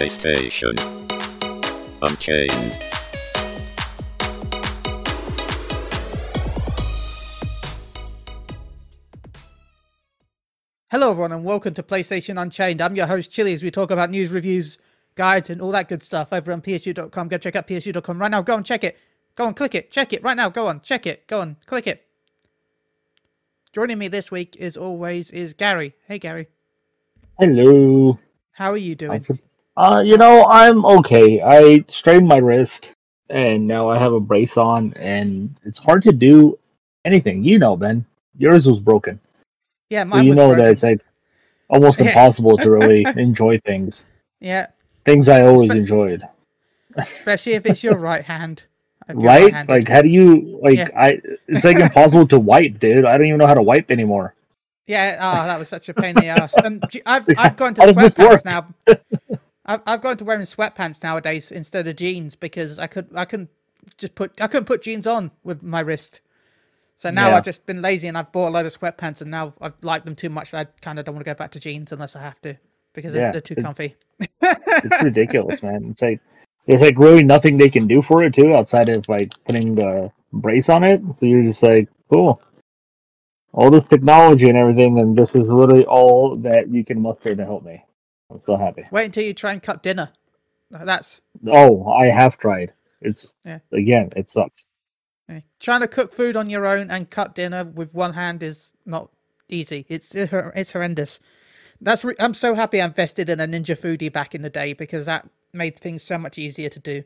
PlayStation. Unchained. Hello, everyone, and welcome to PlayStation Unchained. I'm your host, Chili, as we talk about news, reviews, guides, and all that good stuff over on PSU.com. Go check out PSU.com right now. Go and check it. Go and click it. Check it right now. Go on, check it. Go on, click it. Joining me this week, as always, is Gari. Hey, Gari. Hello. How are you doing? Uh, you know, I'm okay. I strained my wrist, and now I have a brace on, and it's hard to do anything. You know, Ben, yours was broken, Yeah, so mine you was know broken. that it's like almost Yeah. impossible to really enjoy things. Yeah, Things I always Espe- enjoyed, especially if it's your right hand. Right? right-handed. Like, how do you like? Yeah. I it's like impossible to wipe, dude. I don't even know how to wipe anymore. Yeah, oh, that was such a pain in the ass. And I've I've gone to sweatpants now. I've I've gone to wearing sweatpants nowadays instead of jeans because I could I couldn't just put I couldn't put jeans on with my wrist. So now Yeah. I've just been lazy and I've bought a load of sweatpants and now I've liked them too much that I kind of don't want to go back to jeans unless I have to because they're, Yeah, they're too comfy. It's ridiculous, man. It's like there's like really nothing they can do for it too, outside of like putting the brace on it. So you're just like, cool. All this technology and everything, and this is literally all that you can muster to help me. I'm so happy. Wait until you try and cut dinner. That's Oh, I have tried. It's Yeah. again, it sucks. eh. trying to cook food on your own and cut dinner with one hand is not easy. It's it's horrendous. That's re- I'm so happy I invested in a Ninja Foodi back in the day because that made things so much easier to do.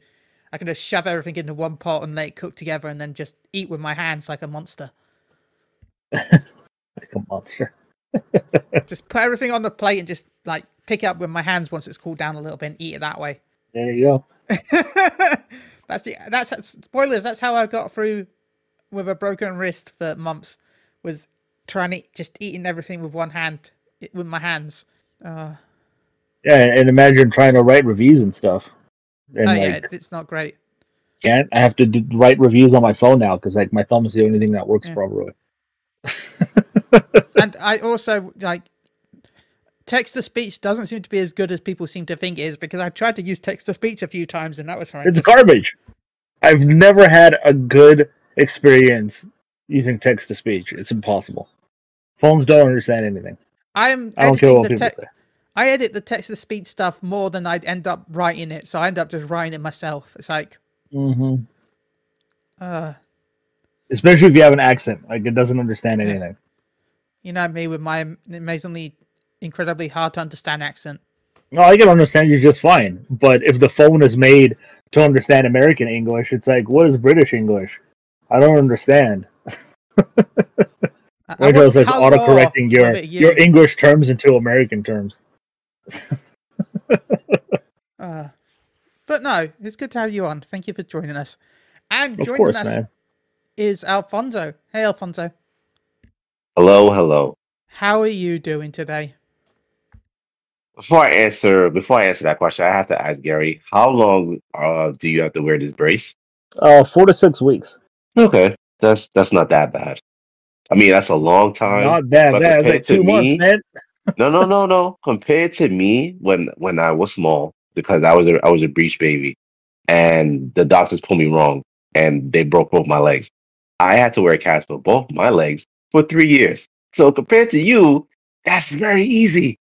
I can just shove everything into one pot and let it cook together and then just eat with my hands like a monster. Like a monster. just put everything on the plate and just like pick it up with my hands once it's cooled down a little bit and eat it that way. There you go. that's the that's, that's spoilers. That's how I got through with a broken wrist for months. Was trying to just eating everything with one hand with my hands. Uh, Yeah, and imagine trying to write reviews and stuff. And oh like, yeah, it's not great. can't. I have to do, write reviews on my phone now because like my thumb is the only thing that works Yeah. properly. And I also like text to speech doesn't seem to be as good as people seem to think it is because I tried to use text to speech a few times and that was horrendous. It's garbage. I've never had a good experience using text to speech. It's impossible. Phones don't understand anything. I'm I don't care what people te- say. I edit the text to speech stuff more than I'd end up writing it, so I end up just writing it myself. It's like, hmm uh, Especially if you have an accent, like it doesn't understand anything. you know me with my amazingly, incredibly hard to understand accent. No, I can understand you just fine. But if the phone is made to understand American English, it's like, what is British English? I don't understand. I- I it want was like auto correcting your your English terms into American terms. Uh, but no, it's good to have you on. Thank you for joining us. And Of joining course, us man. Is Alfonso. Hey, Alfonso. Hello, hello. How are you doing today? Before I answer, before I answer that question, I have to ask Gari, how long uh, do you have to wear this brace? Uh, four to six weeks. Okay, that's that's not that bad. I mean, that's a long time. Not that but bad. It's compared like to two months, me- man. no, no, no, no. Compared to me, when when I was small, because I was a I was a breech baby, and the doctors pulled me wrong, and they broke both my legs. I had to wear a cast for both my legs for three years. So compared to you, that's very easy.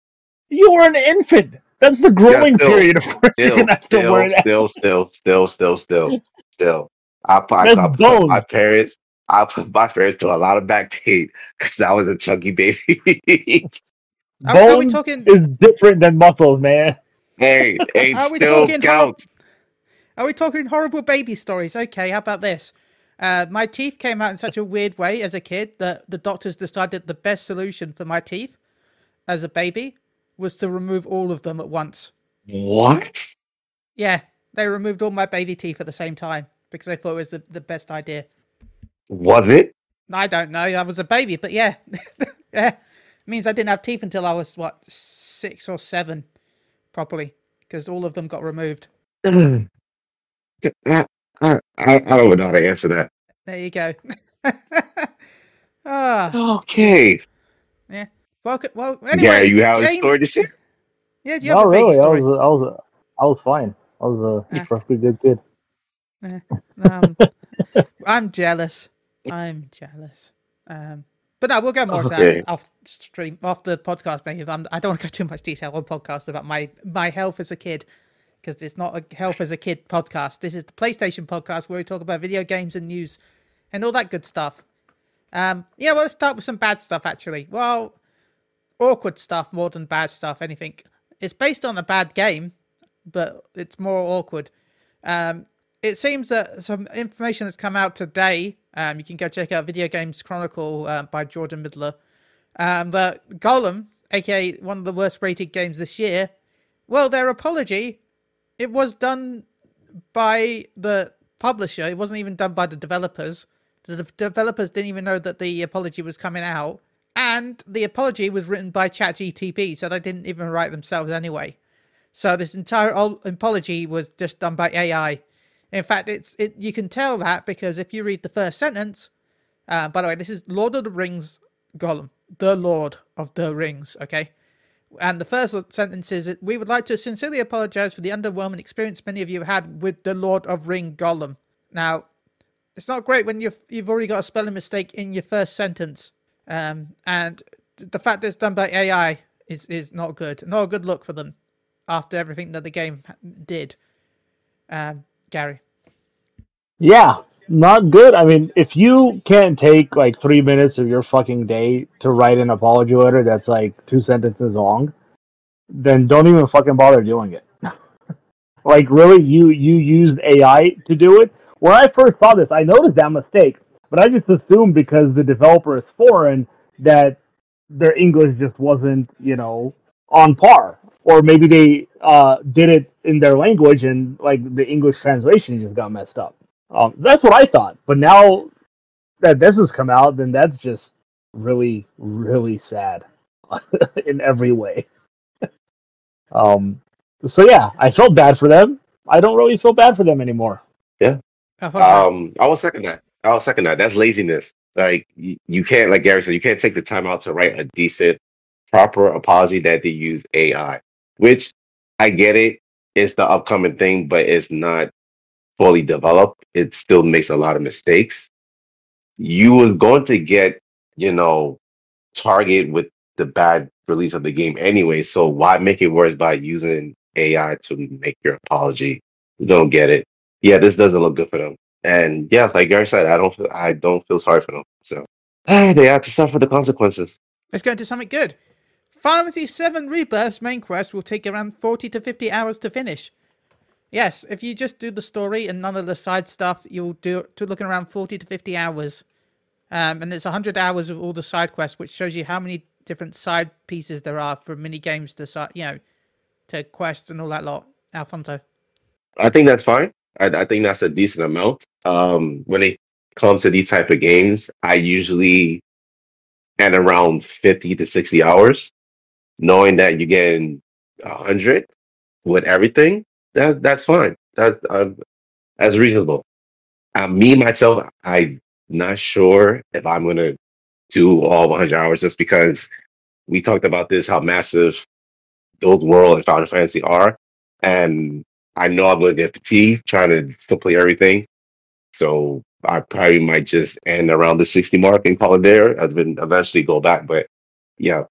You were an infant. That's the growing still, period. Of course, you're Still, gonna have to still, wear still, still, still, still, still, still. I, I, That's I put my parents. I put my parents to a lot of back pain because I was a chunky baby. Are, are we Bone talking? is different than muscles, man. hey, hey, Are we still talking counts. Are we talking horrible baby stories? Okay, how about this? Uh, my teeth came out in such a weird way as a kid that the doctors decided the best solution for my teeth as a baby was to remove all of them at once. What? Yeah, they removed all my baby teeth at the same time because they thought it was the, the best idea. Was it? I don't know. I was a baby, but yeah, yeah, means I didn't have teeth until I was what six or seven, properly, because all of them got removed. I, I, I don't know how to answer that. There you go. ah, Okay. welcome. Well, anyway, Gari, you have a story to share? Yeah, do you have Not a baby really. I was, I was, I was fine. I was a Yeah. perfectly good kid. Um, I'm jealous. I'm jealous. Um, but no, we'll go more to that off stream, off the podcast. Maybe I'm, I don't want to go too much detail on podcast about my my health as a kid because it's not a health as a kid podcast. This is the PlayStation podcast where we talk about video games and news and all that good stuff. Um, yeah, well, let's start with some bad stuff. Actually, well, awkward stuff more than bad stuff. Anything. It's based on a bad game, but it's more awkward. Um, it seems that some information that's come out today. Um, you can go check out Video Games Chronicle uh, by Jordan Middler. Um, that Gollum, aka one of the worst rated games this year, well, their apology, it was done by the publisher. It wasn't even done by the developers. The de- developers didn't even know that the apology was coming out, and the apology was written by ChatGTP, so they didn't even write themselves anyway. So this entire apology was just done by AI. In fact, it's it. You can tell that because if you read the first sentence, uh, by the way, this is Lord of the Rings Gollum, the Lord of the Rings. Okay, and the first sentence is, "We would like to sincerely apologize for the underwhelming experience many of you had with the Lord of Ring Gollum." Now, it's not great when you've you've already got a spelling mistake in your first sentence, um, and the fact that it's done by AI is is not good. Not a good look for them after everything that the game did. Um, Gari. Yeah, not good. I mean, if you can't take like three minutes of your fucking day to write an apology letter that's like two sentences long, then don't even fucking bother doing it. like, really, you you used AI to do it? When I first saw this, I noticed that mistake, but I just assumed because the developer is foreign that their English just wasn't, you know, on par, or maybe they uh, did it in their language and like the English translation just got messed up. Um, that's what I thought. But now that this has come out, then that's just really, really sad in every way. um, so yeah, I felt bad for them. I don't really feel bad for them anymore. Yeah. Um, I will second that. I will second that. That's laziness. Like you, you can't, like Gari said, you can't take the time out to write a decent, proper apology that they use AI. Which I get it. It's the upcoming thing, but it's not fully developed. It still makes a lot of mistakes. You was going to get, you know, target with the bad release of the game anyway. So why make it worse by using AI to make your apology? Don't get it yeah, this doesn't look good for them. And yeah, like Gari said, I don't feel I don't feel sorry for them. So they have to suffer the consequences. Let's go into something good. Final Fantasy VII Rebirth's main quest will take around 40 to 50 hours to finish. Yes, if you just do the story and none of the side stuff, you'll do to looking around 40 to 50 hours. Um, and it's 100 hours of all the side quests, which shows you how many different side pieces there are for mini games to, si- you know, to quests and all that lot. Alfonso. I think that's fine. I, I think that's a decent amount. Um, when it comes to these type of games, I usually at around fifty to sixty hours, knowing that you're getting hundred with everything. That that's fine. That uh, that's reasonable. Uh, me myself, I'm not sure if I'm gonna do all 100 hours just because we talked about this how massive those world and Final Fantasy are, and I know I'm gonna get fatigued trying to complete everything. So I probably might just end around the 60 mark and call it there. I've been eventually go back, but yeah,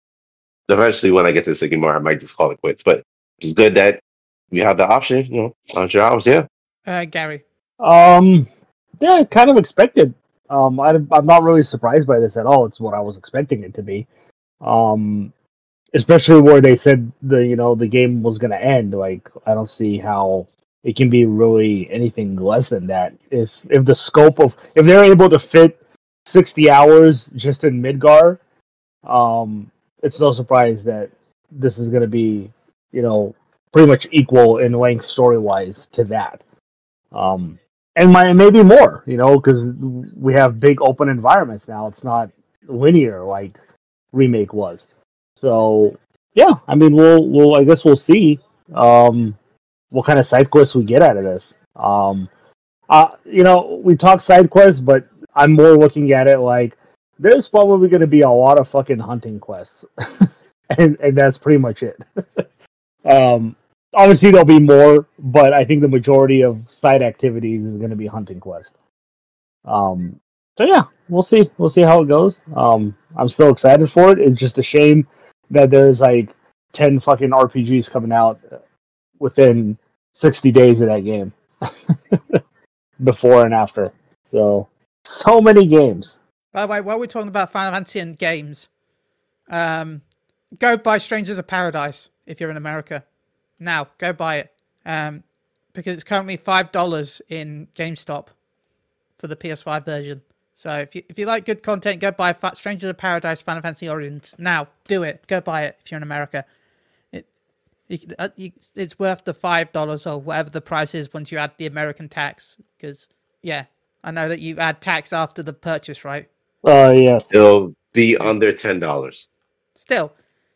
eventually when I get to the 60 mark, I might just call it quits. But it's good that we have the option, you know, 100 hours. Yeah, Uh, Gari. Um, yeah, kind of expected. Um, I, I'm not really surprised by this at all. It's what I was expecting it to be. Um, especially where they said the you know the game was gonna end. Like I don't see how it can be really anything less than that. If if the scope of if they're able to fit 60 hours just in Midgar, um, it's no surprise that this is gonna be you know pretty much equal in length story wise to that. Um, and my maybe more, you know, because we have big open environments now. It's not linear like remake was. So yeah, I mean, we'll we'll I guess we'll see um, what kind of side quests we get out of this. Um, uh, you know, we talk side quests, but I'm more looking at it like there's probably going to be a lot of fucking hunting quests, and and that's pretty much it. um, obviously there'll be more, but I think the majority of side activities is going to be hunting quest. Um, so yeah, we'll see. We'll see how it goes. Um, I'm still excited for it. It's just a shame that there's like ten fucking RPGs coming out within 60 days of that game, before and after. So so many games. By the way, while we're talking about Final Fantasy and games, um, go buy Strangers of Paradise if you're in America. Now, go buy it. Um, because it's currently five dollars in GameStop for the PS5 version. So if you if you like good content, go buy Fa- Strangers of Paradise Final Fantasy Origins now. Do it. Go buy it if you're in America. It, you, uh, it's worth the five dollars or whatever the price is once you add the American tax. Because yeah, I know that you add tax after the purchase, right? Uh, yeah. It'll be under ten dollars. Still,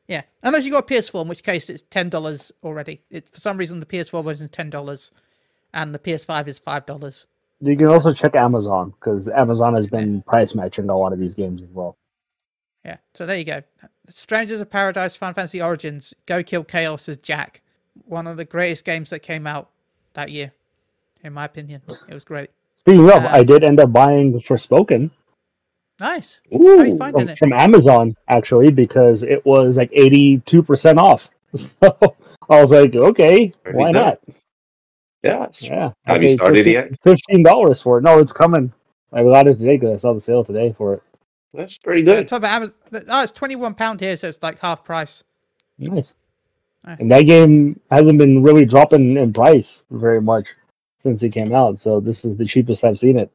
yeah. Unless you got a PS4, in which case it's ten dollars already. It, for some reason, the PS4 version is ten dollars, and the PS5 is five dollars. You can also check Amazon because Amazon has been price matching a lot of these games as well. Yeah. So there you go. Strangers of Paradise Final Fantasy Origins. Go Kill Chaos as Jack. One of the greatest games that came out that year, in my opinion. It was great. Speaking of, Uh, I did end up buying Forspoken Nice. How are you Ooh, finding from, it? from Amazon actually because it was like 82% off. So I was like, okay, Very why good. not? yeah. Yeah. Have I you started 15 yet? Fifteen dollars for it. No, it's coming. I got it today because I saw the sale today for it. That's pretty Yeah, good. talk about Amazon. Oh, it's twenty one pound here, so it's like half price. Nice. Nice. And that game hasn't been really dropping in price very much since it came out. So this is the cheapest I've seen it.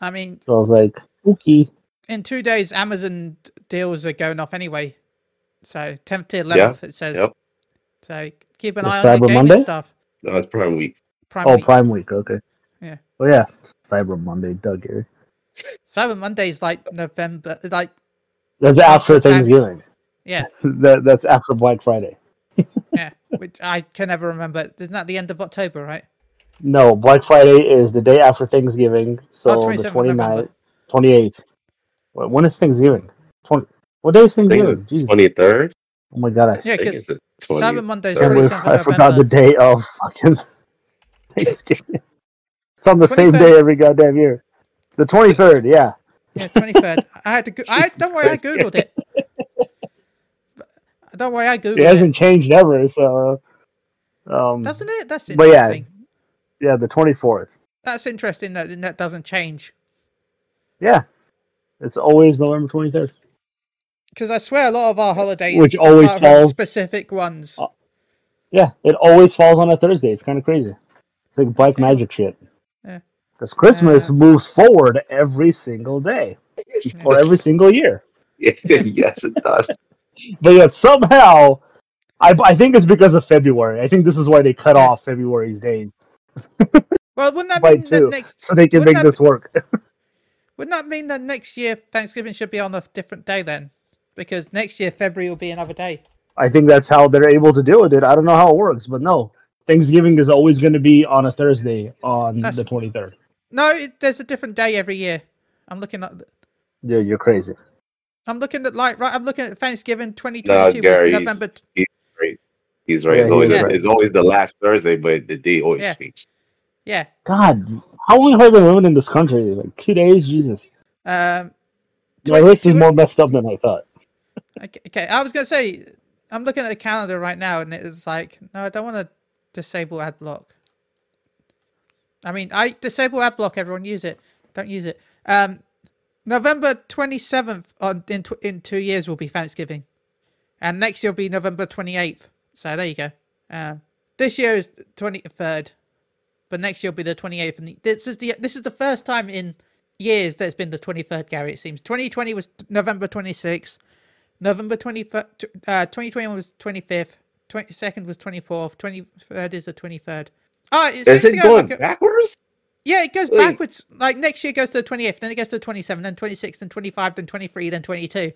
I mean, So I was like, okay. in two days, Amazon deals are going off anyway. So tenth to eleventh, it says. Yep. So keep an The eye on your Cyber gaming Monday? stuff. No, it's Prime Week. Prime Oh, Week. Prime Week. Okay. Yeah. Oh yeah. Cyber Monday, Doug Gari. Cyber Monday is like November, like That's After after Thanksgiving. yeah, that that's after Black Friday. yeah. Which I can never remember. Isn't that the end of October, right? No, Black Friday is the day after Thanksgiving. So Oh, the 27th 29th, November. 28th. Wait, When is Thanksgiving? 20, what day is Thanksgiving? Jesus. Twenty third. Oh my god, I, Yeah, I think because it's the Cyber Monday is I, twenty was- I forgot the November. day of fucking Thanksgiving. It's on the same day every goddamn year. The 23rd, yeah. Yeah, twenty third. I had to. Go- I don't worry. I googled it. Don't worry. I googled It it. hasn't changed ever, so. Um, Doesn't it? That's interesting. But yeah. yeah, the 24th. That's interesting that that doesn't change. Yeah. It's always November 23rd. Because I swear a lot of our holidays, Which always apart from falls- specific ones. Oh. Yeah, it always falls on a Thursday. It's kind of crazy. It's like black magic shit. Yeah. Because Christmas Yeah. moves forward every single day or every single year. yes, it does. But yet somehow, I, I think it's because of February. I think this is why they cut off February's days Well, wouldn't that by mean that next? so they can make that, this work. Wouldn't that mean that next year Thanksgiving should be on a different day then? Because next year February will be another day. I think that's how they're able to deal with it. I don't know how it works, but no. Thanksgiving is always going to be on a Thursday on That's- the 23rd. No, it, there's a different day every year. I'm looking at. Yeah, you're crazy. I'm looking at like right. I'm looking at Thanksgiving 2022 No, Gari, November. t- He's right. Yeah, it's, always, he's right. it's always the last Thursday, but the day always Yeah. changes. Yeah. God, how long have I been living in this country? Like two days? Jesus. Um. My list is more messed up than I thought. Okay, okay, I was gonna say I'm looking at the calendar right now, and it's like, no, I don't want to disable ad block. I mean, I disable ad block. Everyone use it. Don't use it. Um, November 27th on in tw- in two years will be Thanksgiving, and next year will be November 28th. So there you go. Um, this year is 23rd, but next year will be the 28th. And this is the this is the first time in years that it's been the 23rd. Gari, it seems 2020 was November 26th. November 21st, uh, 2021 was 25th, 22nd was 24th, 23rd is the 23rd. Ah, it Is it going like a- backwards? yeah, it goes backwards. Like next year goes to the 28th, then it goes to the 27th, then 26th, then 25, then 23, then 22.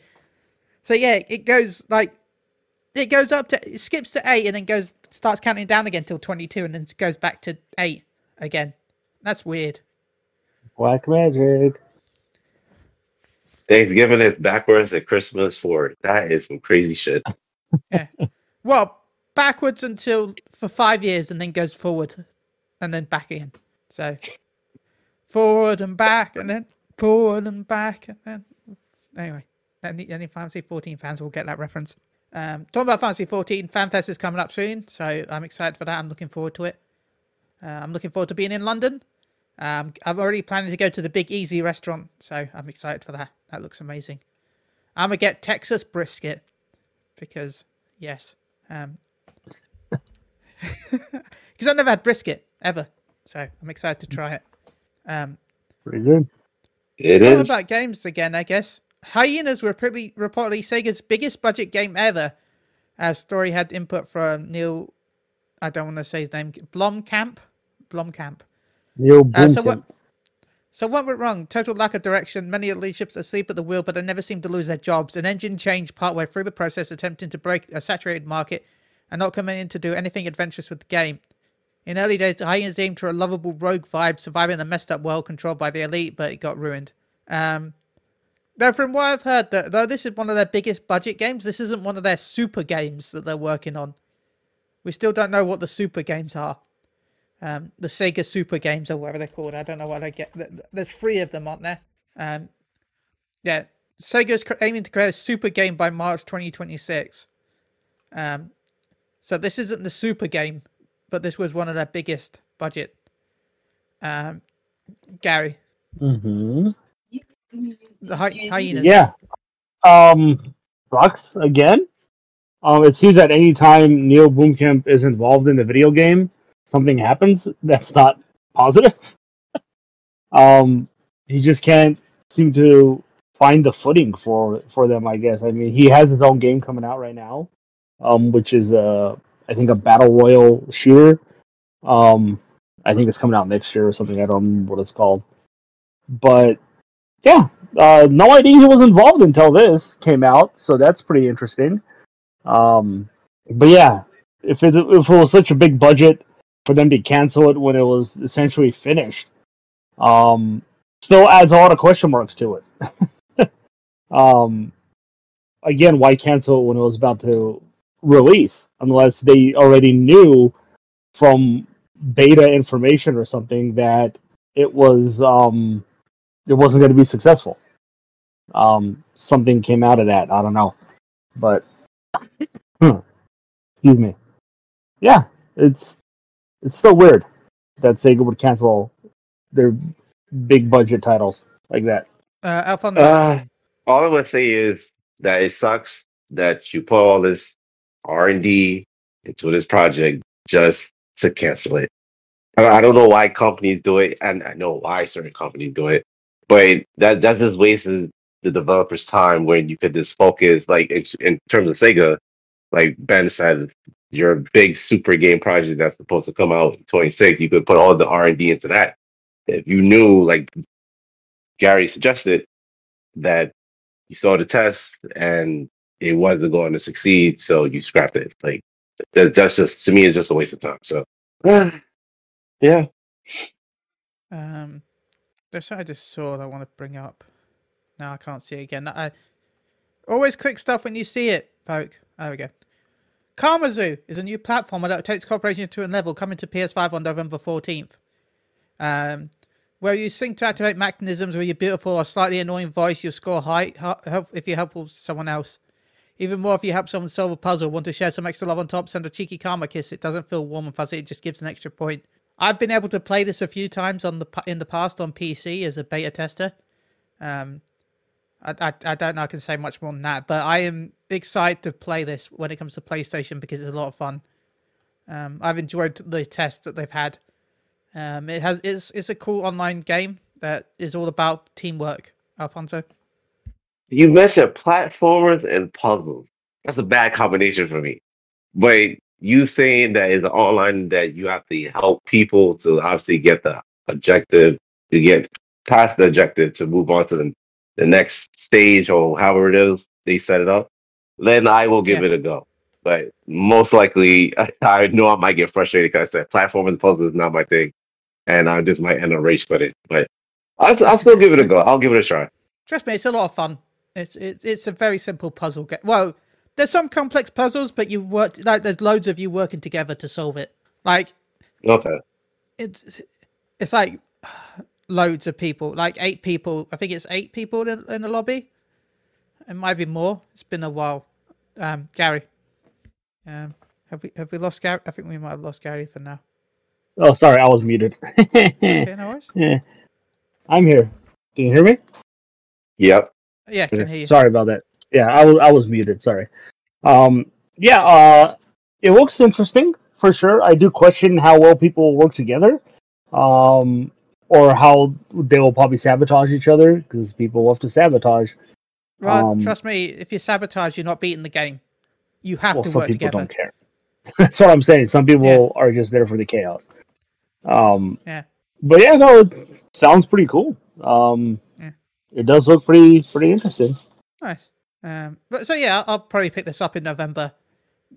So yeah, it goes like, it goes up to, it skips to 8 and then goes, starts counting down again till 22 and then goes back to 8 again. That's weird. Black magic. Thanksgiving is backwards and Christmas forward. That is some crazy shit. yeah. Well, backwards until for five years and then goes forward and then back again. So forward and back and then forward and back and then anyway. Any, any Fantasy 14 fans will get that reference. Um, talking about Fantasy 14, FanFest is coming up soon, so I'm excited for that. I'm looking forward to it. Uh, I'm looking forward to being in London. Um, I'm already planning to go to the Big Easy restaurant, so I'm excited for that. That looks amazing. I'm gonna get Texas brisket because yes, um, because I've never had brisket ever, so I'm excited to try it. Um, Pretty good. It Talking about games again, I guess. Hyenas were pretty, reportedly Sega's biggest budget game ever. As story had input from Neil, I don't want to say his name, Blomkamp. Blomkamp. Neil Uh, so what? So what went wrong? Total lack of direction. Many of the leaderships asleep at the wheel, but they never seem to lose their jobs. An engine changed partway through the process, attempting to break a saturated market, and not coming in to do anything adventurous with the game. In early days, the Hyenas aimed for a lovable rogue vibe, surviving a messed up world controlled by the elite, but it got ruined. Um, now, from what I've heard, that though this is one of their biggest budget games, this isn't one of their super games that they're working on. We still don't know what the super games are. Um, the Sega Super Games or whatever they're called. I don't know what I get. th- th- There's three of them, aren't there? Um, yeah, Sega's aiming to create a super game by March 2026. Um, so this isn't the super game, but this was one of their biggest budget. Um, Gari, hmm the hy- hyenas. Yeah. Um, sucks again. Um, it seems that any time Neil Blomkamp is involved in the video game, something happens that's not positive. um, he just can't seem to find the footing for for them. I guess. I mean, he has his own game coming out right now, um, which is uh, I think a battle royal shooter. Um, I think it's coming out next year or something. I don't remember what it's called, but yeah, uh, no idea he was involved until this came out, so that's pretty interesting. Um, but yeah, if it if it was such a big budget for them to cancel it when it was essentially finished, um, still adds a lot of question marks to it. um, again, why cancel it when it was about to release unless they already knew from beta information or something that it was um it wasn't going to be successful. Um, something came out of that. I don't know, but excuse me. Yeah, it's it's still weird that Sega would cancel their big budget titles like that. Uh, Alfonso. Uh, all I would say is that it sucks that you put all this R and D into this project just to cancel it. I I don't know why companies do it, and I know why certain companies do it, but that that just wastes the developers' time when you could just focus, like in, in terms of Sega, like Ben said, your big super game project that's supposed to come out in 26, you could put all the R and D into that. If you knew, like Gari suggested, that you saw the test and it wasn't going to succeed, so you scrapped it. Like that, that's just to me, it's just a waste of time. So, yeah, Um, there's something I just saw that I want to bring up. No, I can't see it again. I always click stuff when you see it, folk. There we go. Karmazoo is a new platform that takes cooperation to a level coming to PS5 on November 14th. Um, where you sync to activate mechanisms with your beautiful or slightly annoying voice, you'll score high if you help someone else. Even more if you help someone solve a puzzle, want to share some extra love on top, send a cheeky karma kiss. It doesn't feel warm and fuzzy, it just gives an extra point. I've been able to play this a few times on the in the past on PC as a beta tester. Um, I, I, I don't know I can say much more than that, but I am excited to play this when it comes to PlayStation because it's a lot of fun. Um, I've enjoyed the test that they've had. Um, it has it's it's a cool online game that is all about teamwork. Alfonso, you mentioned platformers and puzzles. That's a bad combination for me. But you saying that it's online that you have to help people to obviously get the objective to get past the objective to move on to the, the next stage or however it is they set it up, then I will give Yeah. it a go. But most likely, I know I might get frustrated because I said platform and puzzle is not my thing, and I just might end a race with it. But I'll, I'll still give it a go. I'll give it a try. trust me, it's a lot of fun. It's it's it's a very simple puzzle game. Well, there's some complex puzzles, but you work like there's loads of you working together to solve it. Like Okay. it's it's like loads of people, like eight people. I think it's eight people in, in the lobby. It might be more. It's been a while. Um, Gari, um, have we have we lost Gari? I think we might have lost Gari for now. Oh, sorry, I was muted. Okay, no worries. yeah. I'm here. Can you hear me? Yep. Yeah, I can hear you. Sorry about that. Yeah, I was I was muted. Sorry. Um, yeah, uh, it looks interesting for sure. I do question how well people will work together, um, or how they will probably sabotage each other because people love to sabotage. Right, um, trust me. If you sabotage, you're not beating the game. You have Well, to some work people together. don't care. That's what I'm saying. Some people are just there for the chaos. Um, Yeah. but yeah, no, it sounds pretty cool. Um, Yeah. it does look pretty pretty interesting. Nice. Um, but so yeah, I'll probably pick this up in November,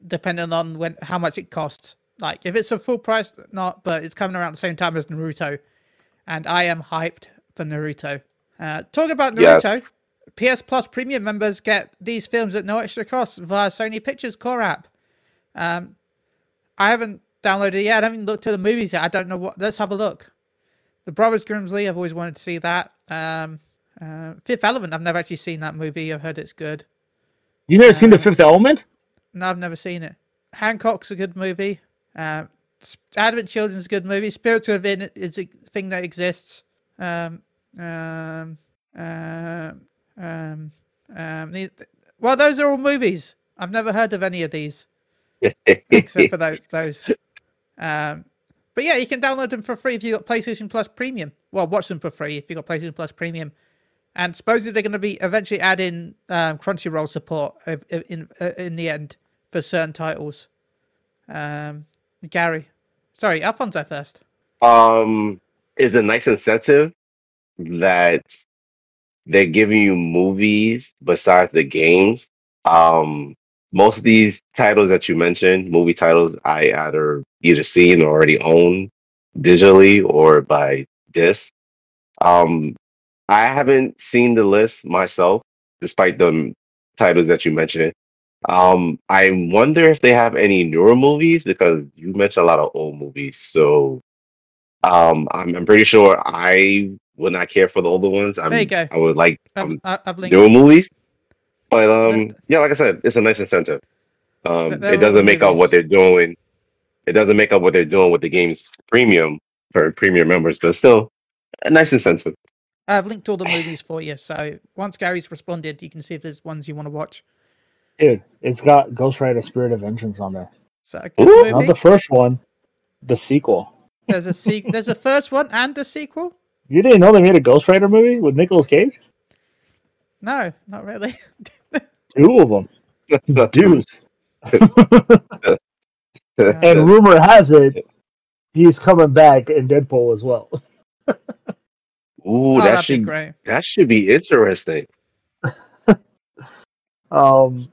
depending on when how much it costs. Like if it's a full price, not, but it's coming around the same time as Naruto, and I am hyped for Naruto. Uh, talking about Yes. Naruto, PS Plus Premium members get these films at no extra cost via Sony Pictures Core app. Um, I haven't downloaded it yet. I haven't looked at the movies yet. I don't know what. Let's have a look. The Brothers Grimsby. I've always wanted to see that. Um, uh, Fifth Element. I've never actually seen that movie. I've heard it's good. You never seen the Fifth Element? No, I've never seen it. Hancock's a good movie. Uh, Advent Children's a good movie. Spirits Within is a thing that exists. Um, um, um, um, um, well, those are all movies. I've never heard of any of these except for those. Those. Um, but yeah, you can download them for free if you got PlayStation Plus Premium. Well, watch them for free if you got PlayStation Plus Premium. And supposedly they're going to be eventually adding um, Crunchyroll support in uh, in the end for certain titles. Um, Gari, sorry, Alfonso first. um is a nice incentive that they're giving you movies besides the games. Um most of these titles that you mentioned, movie titles, I either either seen or already own digitally or by disc. Um I haven't seen the list myself, despite the titles that you mentioned. Um, I wonder if they have any newer movies because you mentioned a lot of old movies. So um, I'm, I'm pretty sure I would not care for the older ones. I'm, There you go. I would like I've, um, I've newer movies. But um, yeah, like I said, it's a nice incentive. Um, it doesn't make up what they're doing. It doesn't make up what they're doing with the game's premium for premium members, but still a nice incentive. I've linked all the movies for you. So once Gari's responded, you can see if there's ones you want to watch. Dude, it's got Ghost Rider Spirit of Vengeance on there. So Ooh. Not the first one, the sequel. There's a se- There's a first one and a sequel. You didn't know they made a Ghost Rider movie with Nicolas Cage? No, not really. Two of them. The Deuce. And rumor has it he's coming back in Deadpool as well. That be should great. that should be interesting. Um,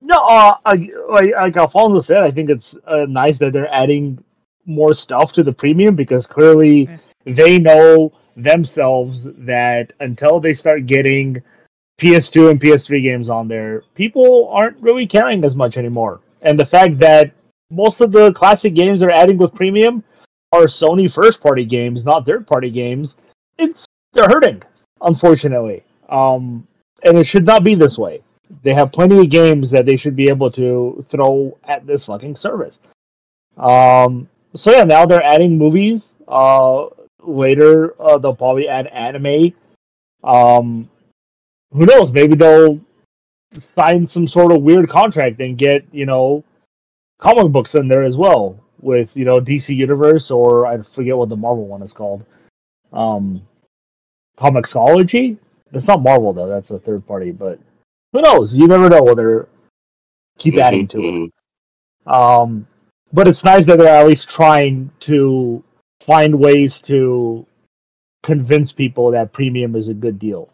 no, uh, I, like, like Alfonso said, I think it's uh, nice that they're adding more stuff to the premium because clearly Yeah. they know themselves that until they start getting PS2 and PS3 games on there, people aren't really caring as much anymore. And the fact that most of the classic games they're adding with premium are Sony first party games, not third party games, it's they're hurting, unfortunately. Um, and it should not be this way. They have plenty of games that they should be able to throw at this fucking service. Um, so yeah, now they're adding movies. Uh, later uh, they'll probably add anime. Um, who knows? Maybe they'll sign some sort of weird contract and get you know comic books in there as well with you know DC Universe or I forget what the Marvel one is called. Um, Comixology. It's not Marvel though. That's a third party, but who knows? You never know whether keep adding to it. Mhm, Um, but it's nice that they're at least trying to find ways to convince people that premium is a good deal,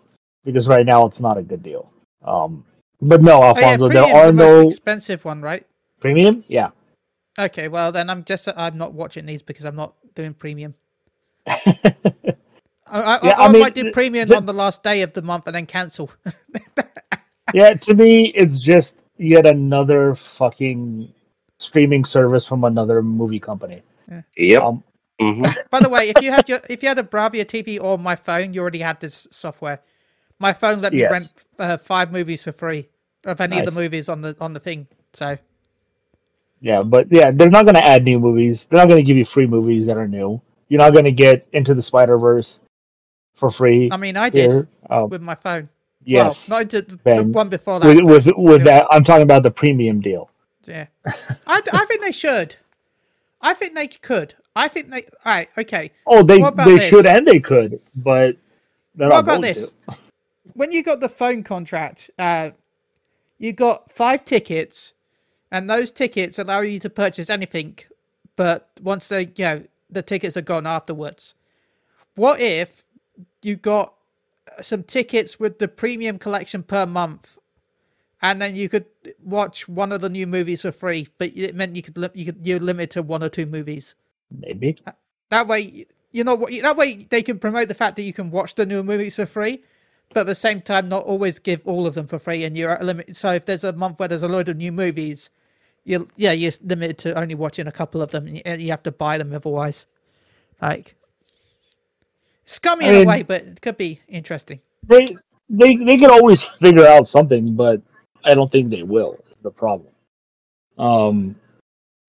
because right now it's not a good deal. Um, but no, Oh, yeah, Alfonso, there are the no expensive one, right? premium. Yeah, Okay, well then I'm just I'm not watching these because I'm not doing premium. I, I, Yeah, I, I mean, might do premium the- on the last day of the month and then cancel. yeah. To me, it's just yet another fucking streaming service from another movie company. Yep. Um, hmm By the way, if you had your if you had a Bravia TV or my phone, you already had this software. My phone let me Yes. rent uh, five movies for free of any of the movies on the on the thing. So yeah, but yeah, they're not going to add new movies. They're not going to give you free movies that are new. You're not going to get into the Spider Verse for free. I mean, I did here. Um, with my phone. yes, well, not into the one before that. with with with that, I'm talking about the premium deal. Yeah, I, I think they should. I think they could. I think they. All right, okay. Oh, they they this? should and they could, but What about this? to. When you got the phone contract, uh, you got five tickets, and those tickets allow you to purchase anything. But once they, you know, the tickets are gone afterwards. What if you got uh, some tickets with the premium collection per month, and then you could watch one of the new movies for free, but it meant you could li- you could you're limited to one or two movies. Maybe. Uh, that way, you know what? That way they can promote the fact that you can watch the new movies for free, but at the same time, not always give all of them for free. And you're at a limit. So if there's a month where there's a load of new movies, you yeah, you're limited to only watching a couple of them. And you have to buy them otherwise. Like scummy I in a way, but it could be interesting. They they they can always figure out something, but I don't think they will. The problem. Um,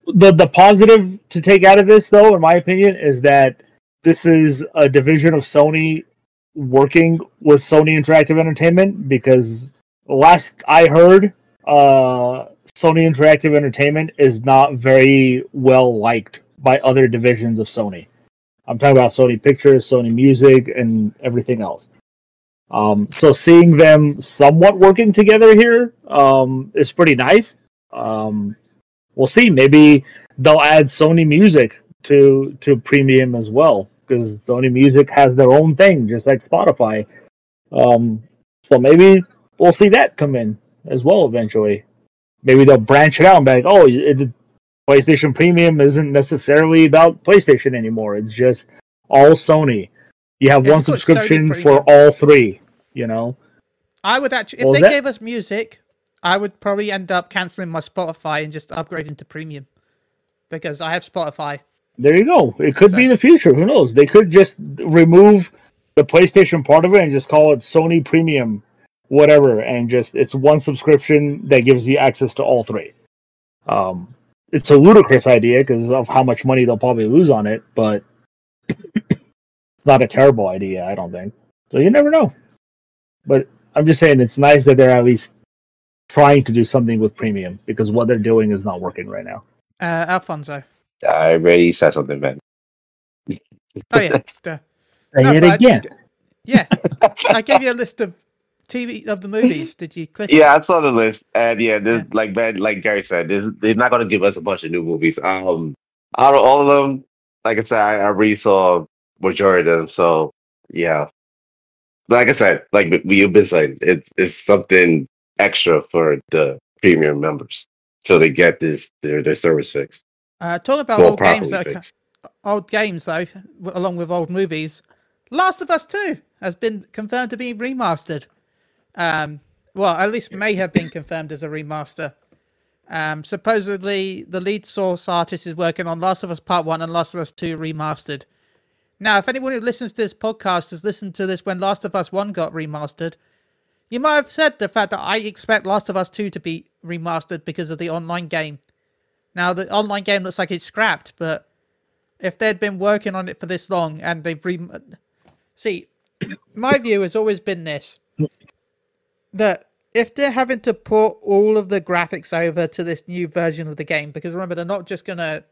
the the positive to take out of this, though, in my opinion, is that this is a division of Sony working with Sony Interactive Entertainment because last I heard, uh, Sony Interactive Entertainment is not very well liked by other divisions of Sony. I'm talking about Sony Pictures, Sony Music, and everything else. Um, so seeing them somewhat working together here um, is pretty nice. Um, we'll see. Maybe they'll add Sony Music to to premium as well because Sony Music has their own thing, just like Spotify. Um, so maybe we'll see that come in as well eventually. Maybe they'll branch it out and be like, oh, it, PlayStation Premium isn't necessarily about PlayStation anymore. It's just all Sony. You have one it's called Sony subscription for all three. You know, I would actually, if was they that? gave us music, I would probably end up canceling my Spotify and just upgrading to premium because I have Spotify. there you go. It could be the future. Who knows? They could just remove the PlayStation part of it and just call it Sony Premium, whatever, and just it's one subscription that gives you access to all three. Um, it's a ludicrous idea because of how much money they'll probably lose on it, but it's not a terrible idea. I don't think. So you never know. But I'm just saying it's nice that they're at least trying to do something with premium because what they're doing is not working right now. Uh, Alfonso. I already said something, man. Oh yeah, duh. Say No, it but I- again. yeah. I gave you a list of TV of the movies. Did you click? Yeah, I saw the list, and yeah, this, Yeah. like Ben, like Gari said, this, they're not gonna give us a bunch of new movies. Um, out of all of them, like I said, I, I already saw majority of them. So yeah, like I said, like we- you've been saying, it's it's something extra for the premium members, so they get this their their service fixed. Uh, talking about old games properly that are, co- fixed. old games though, along with old movies. Last of Us Two has been confirmed to be remastered. Um, well, at least may have been confirmed as a remaster. Um, supposedly, the lead source artist is working on Last of Us Part One and Last of Us Two remastered. Now, if anyone who listens to this podcast has listened to this when Last of Us One got remastered, you might have said the fact that I expect Last of Us Two to be remastered because of the online game. Now, the online game looks like it's scrapped, but if they'd been working on it for this long and they've re see, my view has always been this: that if they're having to port all of the graphics over to this new version of the game, because remember they're not just gonna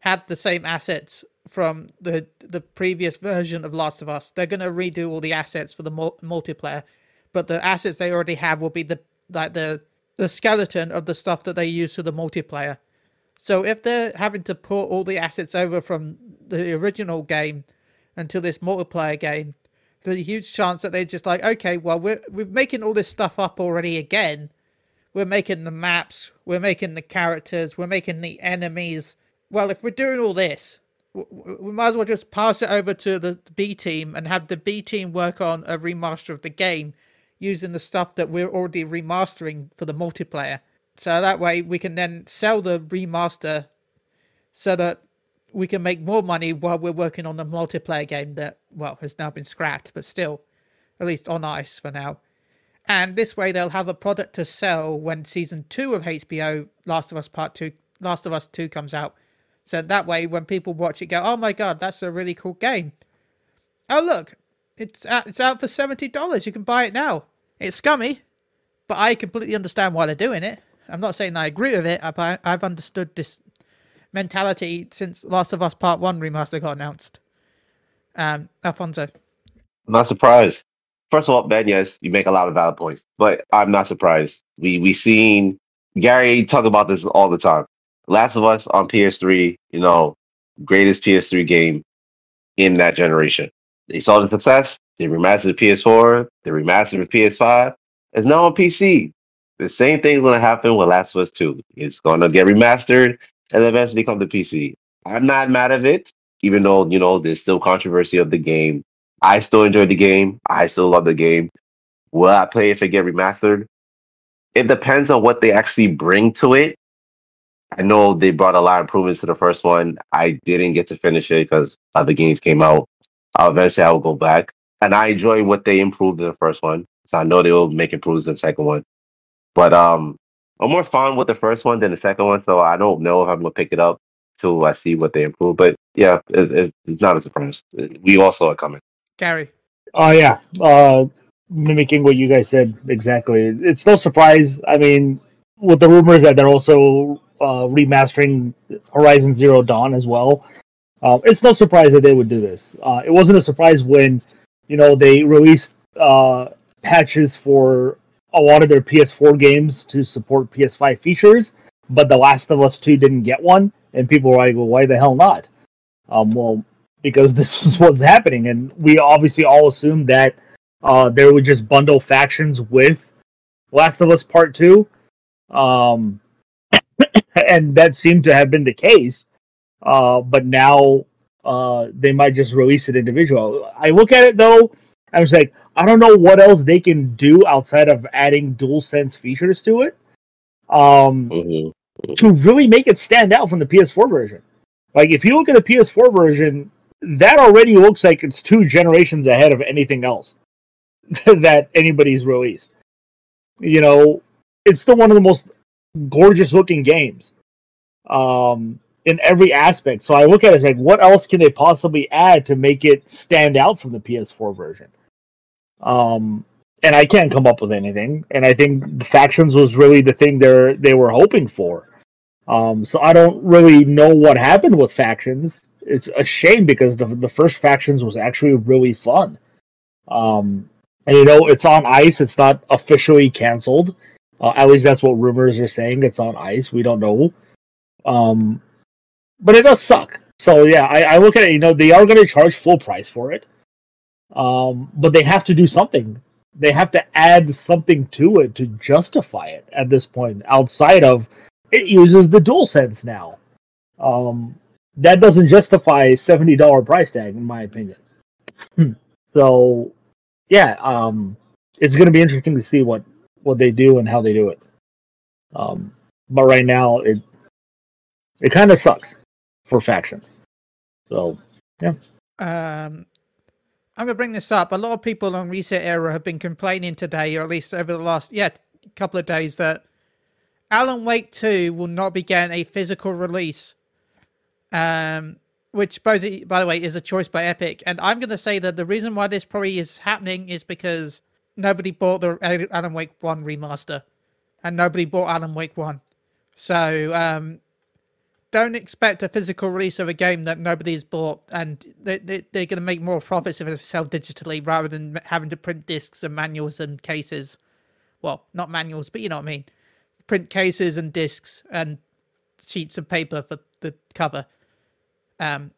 have the same assets from the the previous version of Last of Us. They're gonna redo all the assets for the mul- multiplayer, but the assets they already have will be the like the the skeleton of the stuff that they use for the multiplayer. So if they're having to port all the assets over from the original game until this multiplayer game, a huge chance that they're just like, okay, well we're we're making all this stuff up already again. We're making the maps, we're making the characters, we're making the enemies. Well, if we're doing all this, we might as well just pass it over to the B team and have the B team work on a remaster of the game using the stuff that we're already remastering for the multiplayer. So that way we can then sell the remaster so that we can make more money while we're working on the multiplayer game that, well, has now been scrapped, but still, at least on ice for now. And this way they'll have a product to sell when season two of HBO Last of Us Part Two Last of Us Two comes out. So that way when people watch it go, Oh my god, that's a really cool game. Oh look, it's out, it's out for seventy dollars. You can buy it now. It's scummy, but I completely understand why they're doing it. I'm not saying I agree with it. I've, I've understood this mentality since Last of Us Part One remaster got announced. Um, Alfonso. Not surprised. First of all, Ben, yes, you make a lot of valid points, but I'm not surprised. We we seen Gari talk about this all the time. Last of Us on PS3, you know, greatest PS3 game in that generation. They saw the success. They remastered the PS4. They remastered the PS5. It's now on PC. The same thing's to happen with Last of Us 2. It's to get remastered and eventually come to PC. I'm not mad of it, even though, you know, there's still controversy of the game. I still enjoy the game. I still love the game. Will I play if it get remastered? It depends on what they actually bring to it. I know they brought a lot of improvements to the first one. I didn't get to finish it because other games came out. Eventually, I will go back. And I enjoy what they improved in the first one. So I know they will make improvements in the second one. But um, I'm more fun with the first one than the second one. So I don't know if I'm going to pick it up till I see what they improve. But yeah, it, it's not a surprise. We all saw it coming. Gari. Oh yeah, uh, mimicking what you guys said exactly. It's no surprise. I mean, with the rumors that they're also uh, remastering Horizon Zero Dawn as well, uh, it's no surprise that they would do this. Uh, it wasn't a surprise when you know they released uh, patches for a lot of their PS4 games to support PS5 features, but The Last of Us Two didn't get one, and people were like, "Well, why the hell not?" Um, well, because this is what's happening, and we obviously all assumed that uh, they would just bundle factions with Last of Us Part Two, um, and that seemed to have been the case. Uh, but now uh, they might just release it individual. I look at it though, I was like, I don't know what else they can do outside of adding DualSense features to it, um, Mm-hmm. to really make it stand out from the PS4 version. Like if you look at the PS4 version, that already looks like it's two generations ahead of anything else that anybody's released. You know, it's still one of the most gorgeous looking games um, in every aspect. So I look at it as like, what else can they possibly add to make it stand out from the PS4 version? Um, and I can't come up with anything. And I think the factions was really the thing they they were hoping for. Um, so I don't really know what happened with factions. It's a shame because the the first factions was actually really fun. Um, and you know it's on ice. It's not officially canceled. Uh, at least that's what rumors are saying. It's on ice. We don't know. Um, but it does suck. So yeah, I, I look at it. You know, they are going to charge full price for it. Um, but they have to do something. They have to add something to it to justify it at this point. Outside of it uses the DualSense now. Um, that doesn't justify seventy dollar price tag, in my opinion. so, yeah, um, it's going to be interesting to see what what they do and how they do it. Um, but right now, it it kind of sucks for factions. So, yeah. Um, I'm going to bring this up. A lot of people on ResetEra have been complaining today, or at least over the last yeah couple of days, that Alan Wake 2 will not be getting a physical release. Um, which, by the by the way, is a choice by Epic. And I'm going to say that the reason why this probably is happening is because nobody bought the Alan Wake 1 remaster. And nobody bought Alan Wake 1. So, um, don't expect a physical release of a game that nobody's bought, and they, they, they're going to make more profits if they sell digitally rather than having to print discs and manuals and cases. Well, not manuals, but you know what I mean. Print cases and discs and sheets of paper for the cover. Um,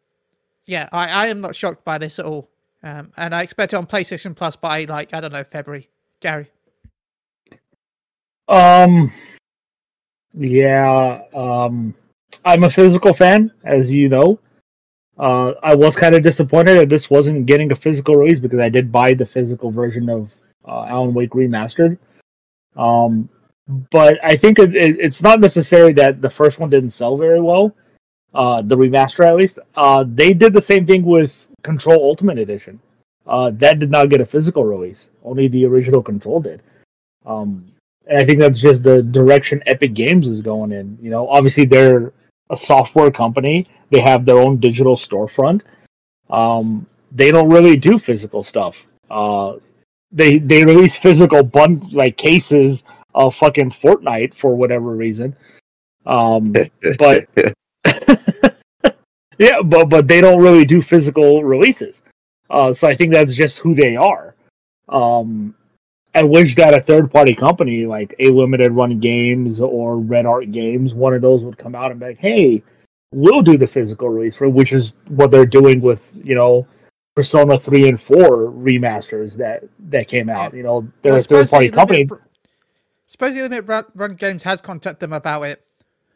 yeah, I, I am not shocked by this at all. Um, and I expect it on PlayStation Plus by like I don't know February. Gari. Um. Yeah. Um. I'm a physical fan, as you know. Uh, I was kind of disappointed that this wasn't getting a physical release because I did buy the physical version of uh, Alan Wake Remastered. Um, but I think it, it, it's not necessary that the first one didn't sell very well. Uh, the remaster, at least, uh, they did the same thing with Control Ultimate Edition. Uh, that did not get a physical release. Only the original Control did. Um, and I think that's just the direction Epic Games is going in. You know, obviously they're a software company. They have their own digital storefront. Um, they don't really do physical stuff. Uh, they they release physical bun like cases of fucking Fortnite for whatever reason. Um, but yeah, but but they don't really do physical releases. Uh, so I think that's just who they are. Um, I wish that a third party company like A Limited Run Games or Red Art Games, one of those would come out and be like, "Hey, we'll do the physical release for," which is what they're doing with you know Persona three and four remasters that that came out. You know, they're Well, a third party company. Limit- Supposedly, Limit Run, Run Games has contacted them about it.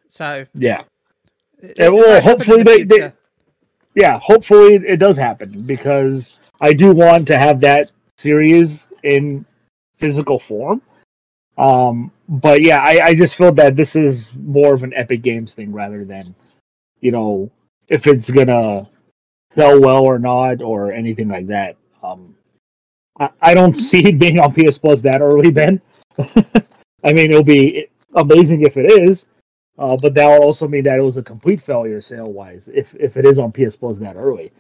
So, Yeah, it, it well, might happen in hopefully the they- they- yeah. Hopefully it does happen because I do want to have that series in physical form. Um, but yeah, I, I just feel that this is more of an Epic Games thing rather than, you know, if it's gonna sell well or not or anything like that. Um, I, I don't see it being on PS Plus that early, Ben. I mean, it'll be amazing if it is, uh, but that will also mean that it was a complete failure sale wise if if it is on PS Plus that early.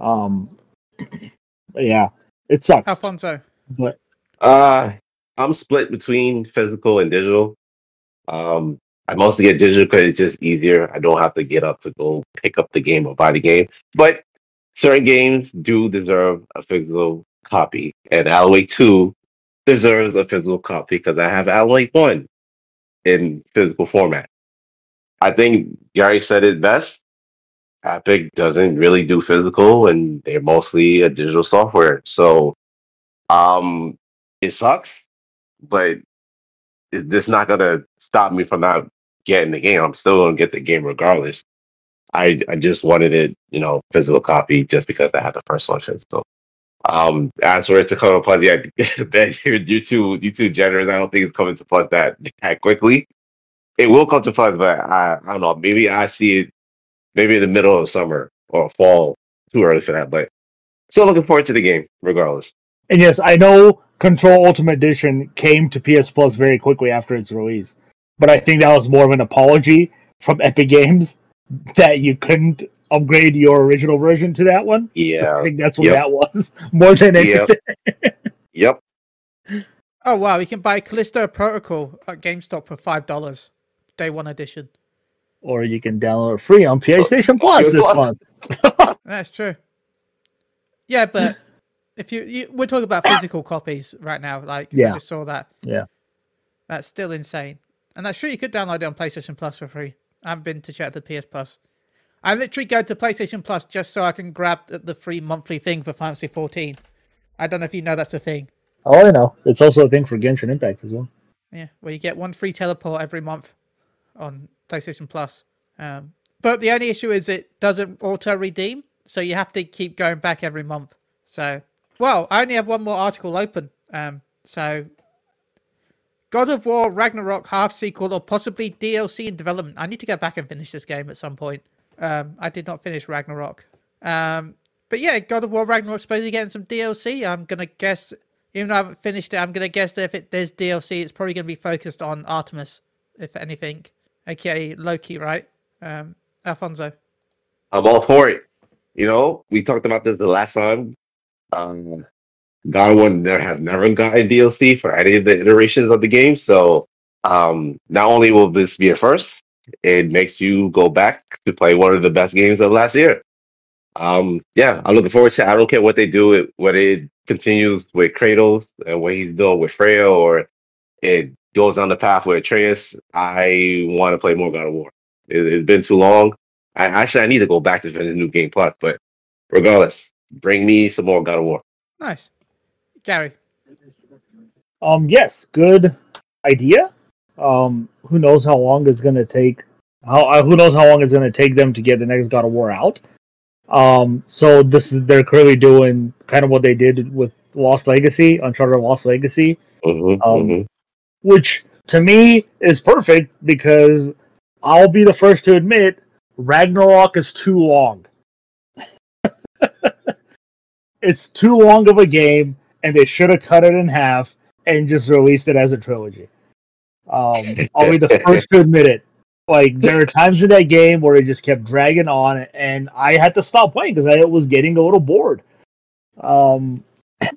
Um, but yeah, it sucks. Alfonso. But Uh, I'm split between physical and digital. Um, I mostly get digital because it's just easier. I don't have to get up to go pick up the game or buy the game. But certain games do deserve a physical copy, and Wake Two deserves a physical copy because I have Wake One in physical format. I think Gari said it best. Epic doesn't really do physical, and they're mostly a digital software. So, um, it sucks, but it, it's not gonna stop me from not getting the game. I'm still gonna get the game regardless. I I just wanted it, you know, physical copy just because I had the first one physical. Um, as for it to come yeah, Ben, you're, you're too you too generous. I don't think it's coming to plus that that quickly. It will come to plus, but I I don't know. Maybe I see it maybe in the middle of summer or fall. Too early for that, but still looking forward to the game regardless. and yes, I know Control Ultimate Edition came to PS Plus very quickly after its release, but I think that was more of an apology from Epic Games that you couldn't upgrade your original version to that one. Yeah. I think that's what Yep. that was more than Yep. anything. Yep. Oh, wow. You can buy Callisto Protocol at GameStop for $5. Day one edition. Or you can download it free on oh, PlayStation Plus this Plus. month. That's true. Yeah, but if you, you we're talking about physical copies right now. Like, Yeah. I just saw that. Yeah. That's still insane. And that's true. You could download it on PlayStation Plus for free. I haven't been to check the PS Plus. I literally go to PlayStation Plus just so I can grab the, the free monthly thing for Fantasy 14. I don't know if you know that's a thing. Oh, I know. It's also a thing for Genshin Impact as well. Yeah, where you get one free teleport every month on PlayStation Plus. Um, but the only issue is it doesn't auto redeem, so you have to keep going back every month. So, well, I only have one more article open. Um, so, God of War Ragnarok half sequel or possibly DLC in development. I need to go back and finish this game at some point. Um, I did not finish Ragnarok. Um, but yeah, God of War Ragnarok supposedly getting some DLC. I'm gonna guess, even though I haven't finished it, I'm gonna guess that if it, there's DLC, it's probably gonna be focused on Artemis, if anything, Okay, Loki, right? Um, Alfonso. I'm all for it. You know, we talked about this the last time. Um, War there has never gotten DLC for any of the iterations of the game. So um, not only will this be a first, it makes you go back to play one of the best games of last year. Um, yeah, I'm looking forward to it. I don't care what they do, it, whether it continues with Kratos and what he's doing with Freya or it goes down the path with Atreus. I want to play more God of War. It, it's been too long. I actually I need to go back to finish New Game Plus, but regardless, bring me some more God of War. Nice. Gari. Um, yes, good idea. Um, who knows how long it's gonna take? How uh, who knows how long it's gonna take them to get the next God of War out? Um, so this is they're clearly doing kind of what they did with Lost Legacy, Uncharted Lost Legacy, Mhm, Um, mhm. which to me is perfect because I'll be the first to admit Ragnarok is too long. It's too long of a game, and they should have cut it in half and just released it as a trilogy. Um, I'll be the first to admit it. Like there are times in that game where it just kept dragging on, and I had to stop playing because I was getting a little bored. Um,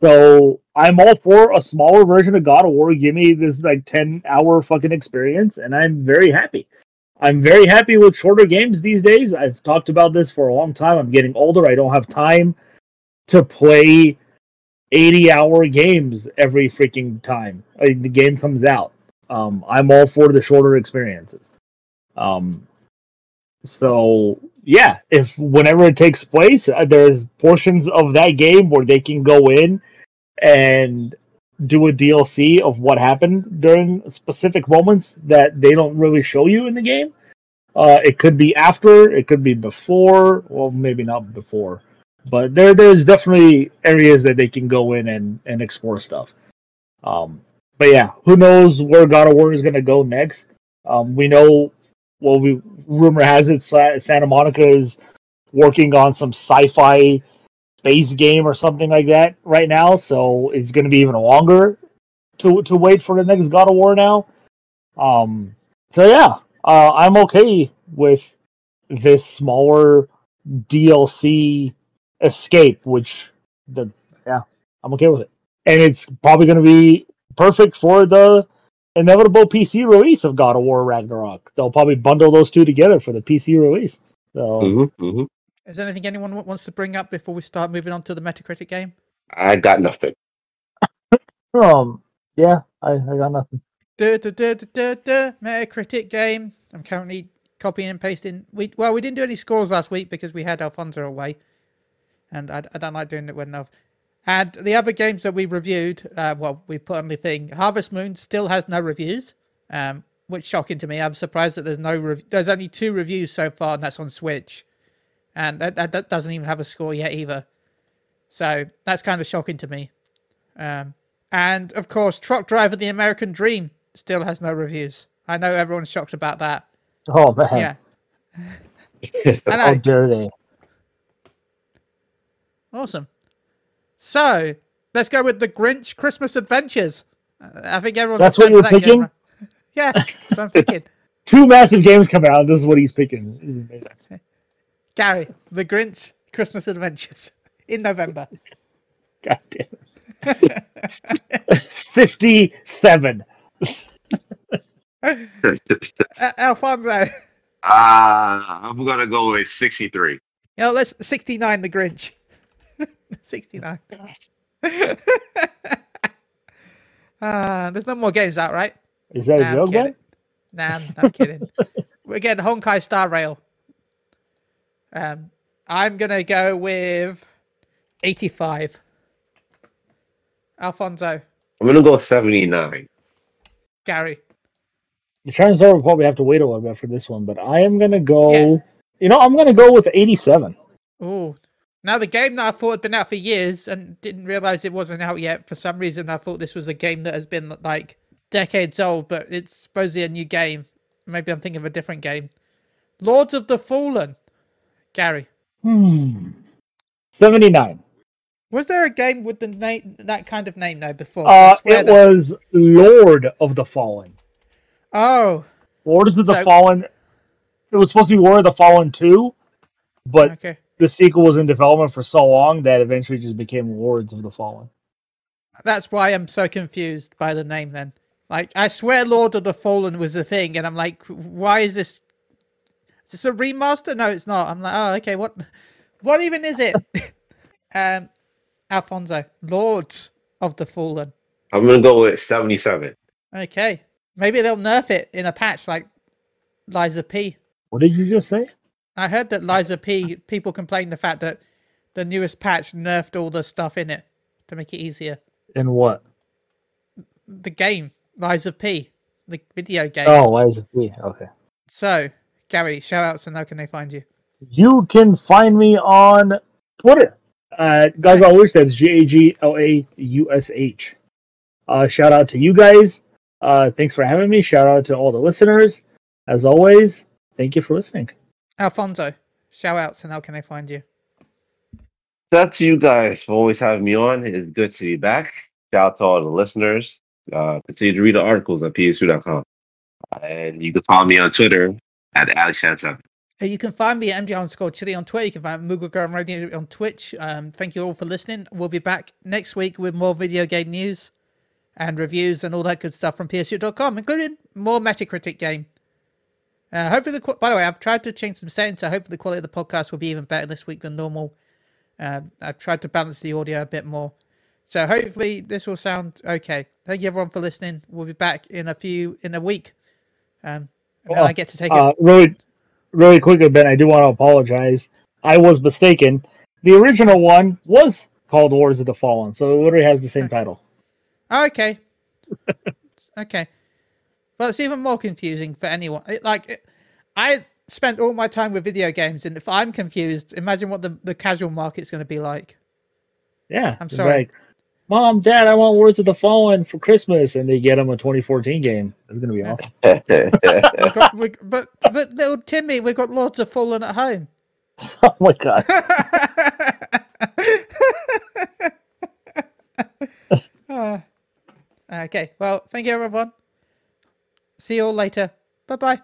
so I'm all for a smaller version of God of War. Give me this like ten hour fucking experience, and I'm very happy. I'm very happy with shorter games these days. I've talked about this for a long time. I'm getting older. I don't have time to play 80 hour games every freaking time the game comes out. Um, I'm all for the shorter experiences. Um, so yeah, if whenever it takes place, uh, there's portions of that game where they can go in and do a DLC of what happened during specific moments that they don't really show you in the game. Uh, it could be after, it could be before, well, maybe not before, but there there's definitely areas that they can go in and and explore stuff. Um, but yeah, who knows where God of War is going to go next? Um, we know, well, we rumor has it Santa Monica is working on some sci-fi space game or something like that right now, so it's going to be even longer to to wait for the next God of War now. Um, so yeah, uh, I'm okay with this smaller DLC escape, which the yeah, I'm okay with it, and it's probably going to be perfect for the inevitable PC release of God of War Ragnarok. They'll probably bundle those two together for the PC release. So Mm-hmm, mm-hmm. Is there anything anyone wants to bring up before we start moving on to the Metacritic game? I got nothing. um yeah, I, I got nothing. Duh, duh, duh, duh, duh, duh, Metacritic game. I'm currently copying and pasting. We well, we didn't do any scores last week because we had Alfonso away, and I, I don't like doing it when I've. And the other games that we reviewed, uh, well, we put on the thing. Harvest Moon still has no reviews, um, which is shocking to me. I'm surprised that there's no rev- there's only two reviews so far, and that's on Switch, and that, that, that doesn't even have a score yet either. So that's kind of shocking to me. Um, and of course, Truck Driver: The American Dream still has no reviews. I know everyone's shocked about that. Oh man, Yeah, I how they? Awesome. So let's go with the Grinch Christmas Adventures. I think everyone's That's what you're that picking? right? Yeah, I'm thinking. Two massive games coming out. This is what he's picking. This is amazing. Gari, the Grinch Christmas Adventures in November. God damn it. Fifty-seven. Uh, Alfonso, you Ah, I'm gonna go with 63. know, let's 69 the Grinch. 69. uh, there's no more games out, right? Is that Nah, a I'm joke, man? Nah, I'm- I'm kidding. We're getting Honkai Star Rail. Um, I'm gonna go with 85. Alfonso, I'm gonna go 79. Gari, The chances are we'll probably have to wait a little bit for this one, but I am gonna go. Yeah. You know, I'm gonna go with 87. Ooh. Now the game that I thought had been out for years and didn't realize it wasn't out yet. For some reason, I thought this was a game that has been like decades old, but it's supposedly a new game. Maybe I'm thinking of a different game. Lords of the Fallen. Gari, Hmm. 79. was there a game with the name that kind of name though before? Uh, it that- was Lord of the Fallen. Oh, Lords of the So- Fallen. It was supposed to be Lord of the Fallen 2, but okay. the sequel was in development for so long that eventually just became Lords of the Fallen. That's why I'm so confused by the name then. Like, I swear Lord of the Fallen was a thing, and I'm like, why is this? Is this a remaster? No, it's not. I'm like, oh, okay, what what even is it? um, Alfonso, Lords of the Fallen. I'm gonna go with 77. Okay. Maybe they'll nerf it in a patch like Lies of P. What did you just say? I heard that Lies of P. People complain the fact that the newest patch nerfed all the stuff in it to make it easier. And what? The game, Lies of P. The video game. Oh, Lies of P. Okay. So, Gari, shout outs and how can they find you? You can find me on Twitter at Gaglaush. That's G A G L A U S H. Uh, shout out to you guys. Uh, thanks for having me. Shout out to all the listeners. As always, thank you for listening. Alfonso, shout outs and how can they find you? Shout out to you guys for always having me on. It's good to be back. Shout out to all the listeners. Uh, continue to read the articles at psu.com. And you can follow me on Twitter at AlexChan7. Uh, You can find me at MJ underscore Chili on Twitter. You can find Moogle Girl Radio on Twitch. Um, thank you all for listening. We'll be back next week with more video game news and reviews and all that good stuff from PSU.com, including more Metacritic game. Uh, hopefully, the by the way, I've tried to change some settings, so hopefully the quality of the podcast will be even better this week than normal. Um, I've tried to balance the audio a bit more. So hopefully this will sound okay. Thank you everyone for listening. We'll be back in a few in a week. Um, and then Oh, I get to take it. Uh, really, really quickly, Ben, I do want to apologize. I was mistaken. The original one was called Lords of the Fallen, so it literally has the same title. Oh, okay. okay. Well, it's even more confusing for anyone. It, like, it, I spent all my time with video games, and if I'm confused, imagine what the, the casual market's going to be like. Yeah, I'm sorry. Like, Mom, Dad, I want Lords of the Fallen for Christmas, and they get them a 2014 game. It's gonna be awesome. We got, we, but, but little Timmy, we got Lords of Fallen at home. oh my god! Ah. okay. Well, thank you, everyone. See you all later. Bye bye.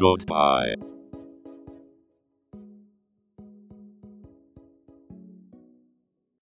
Goodbye.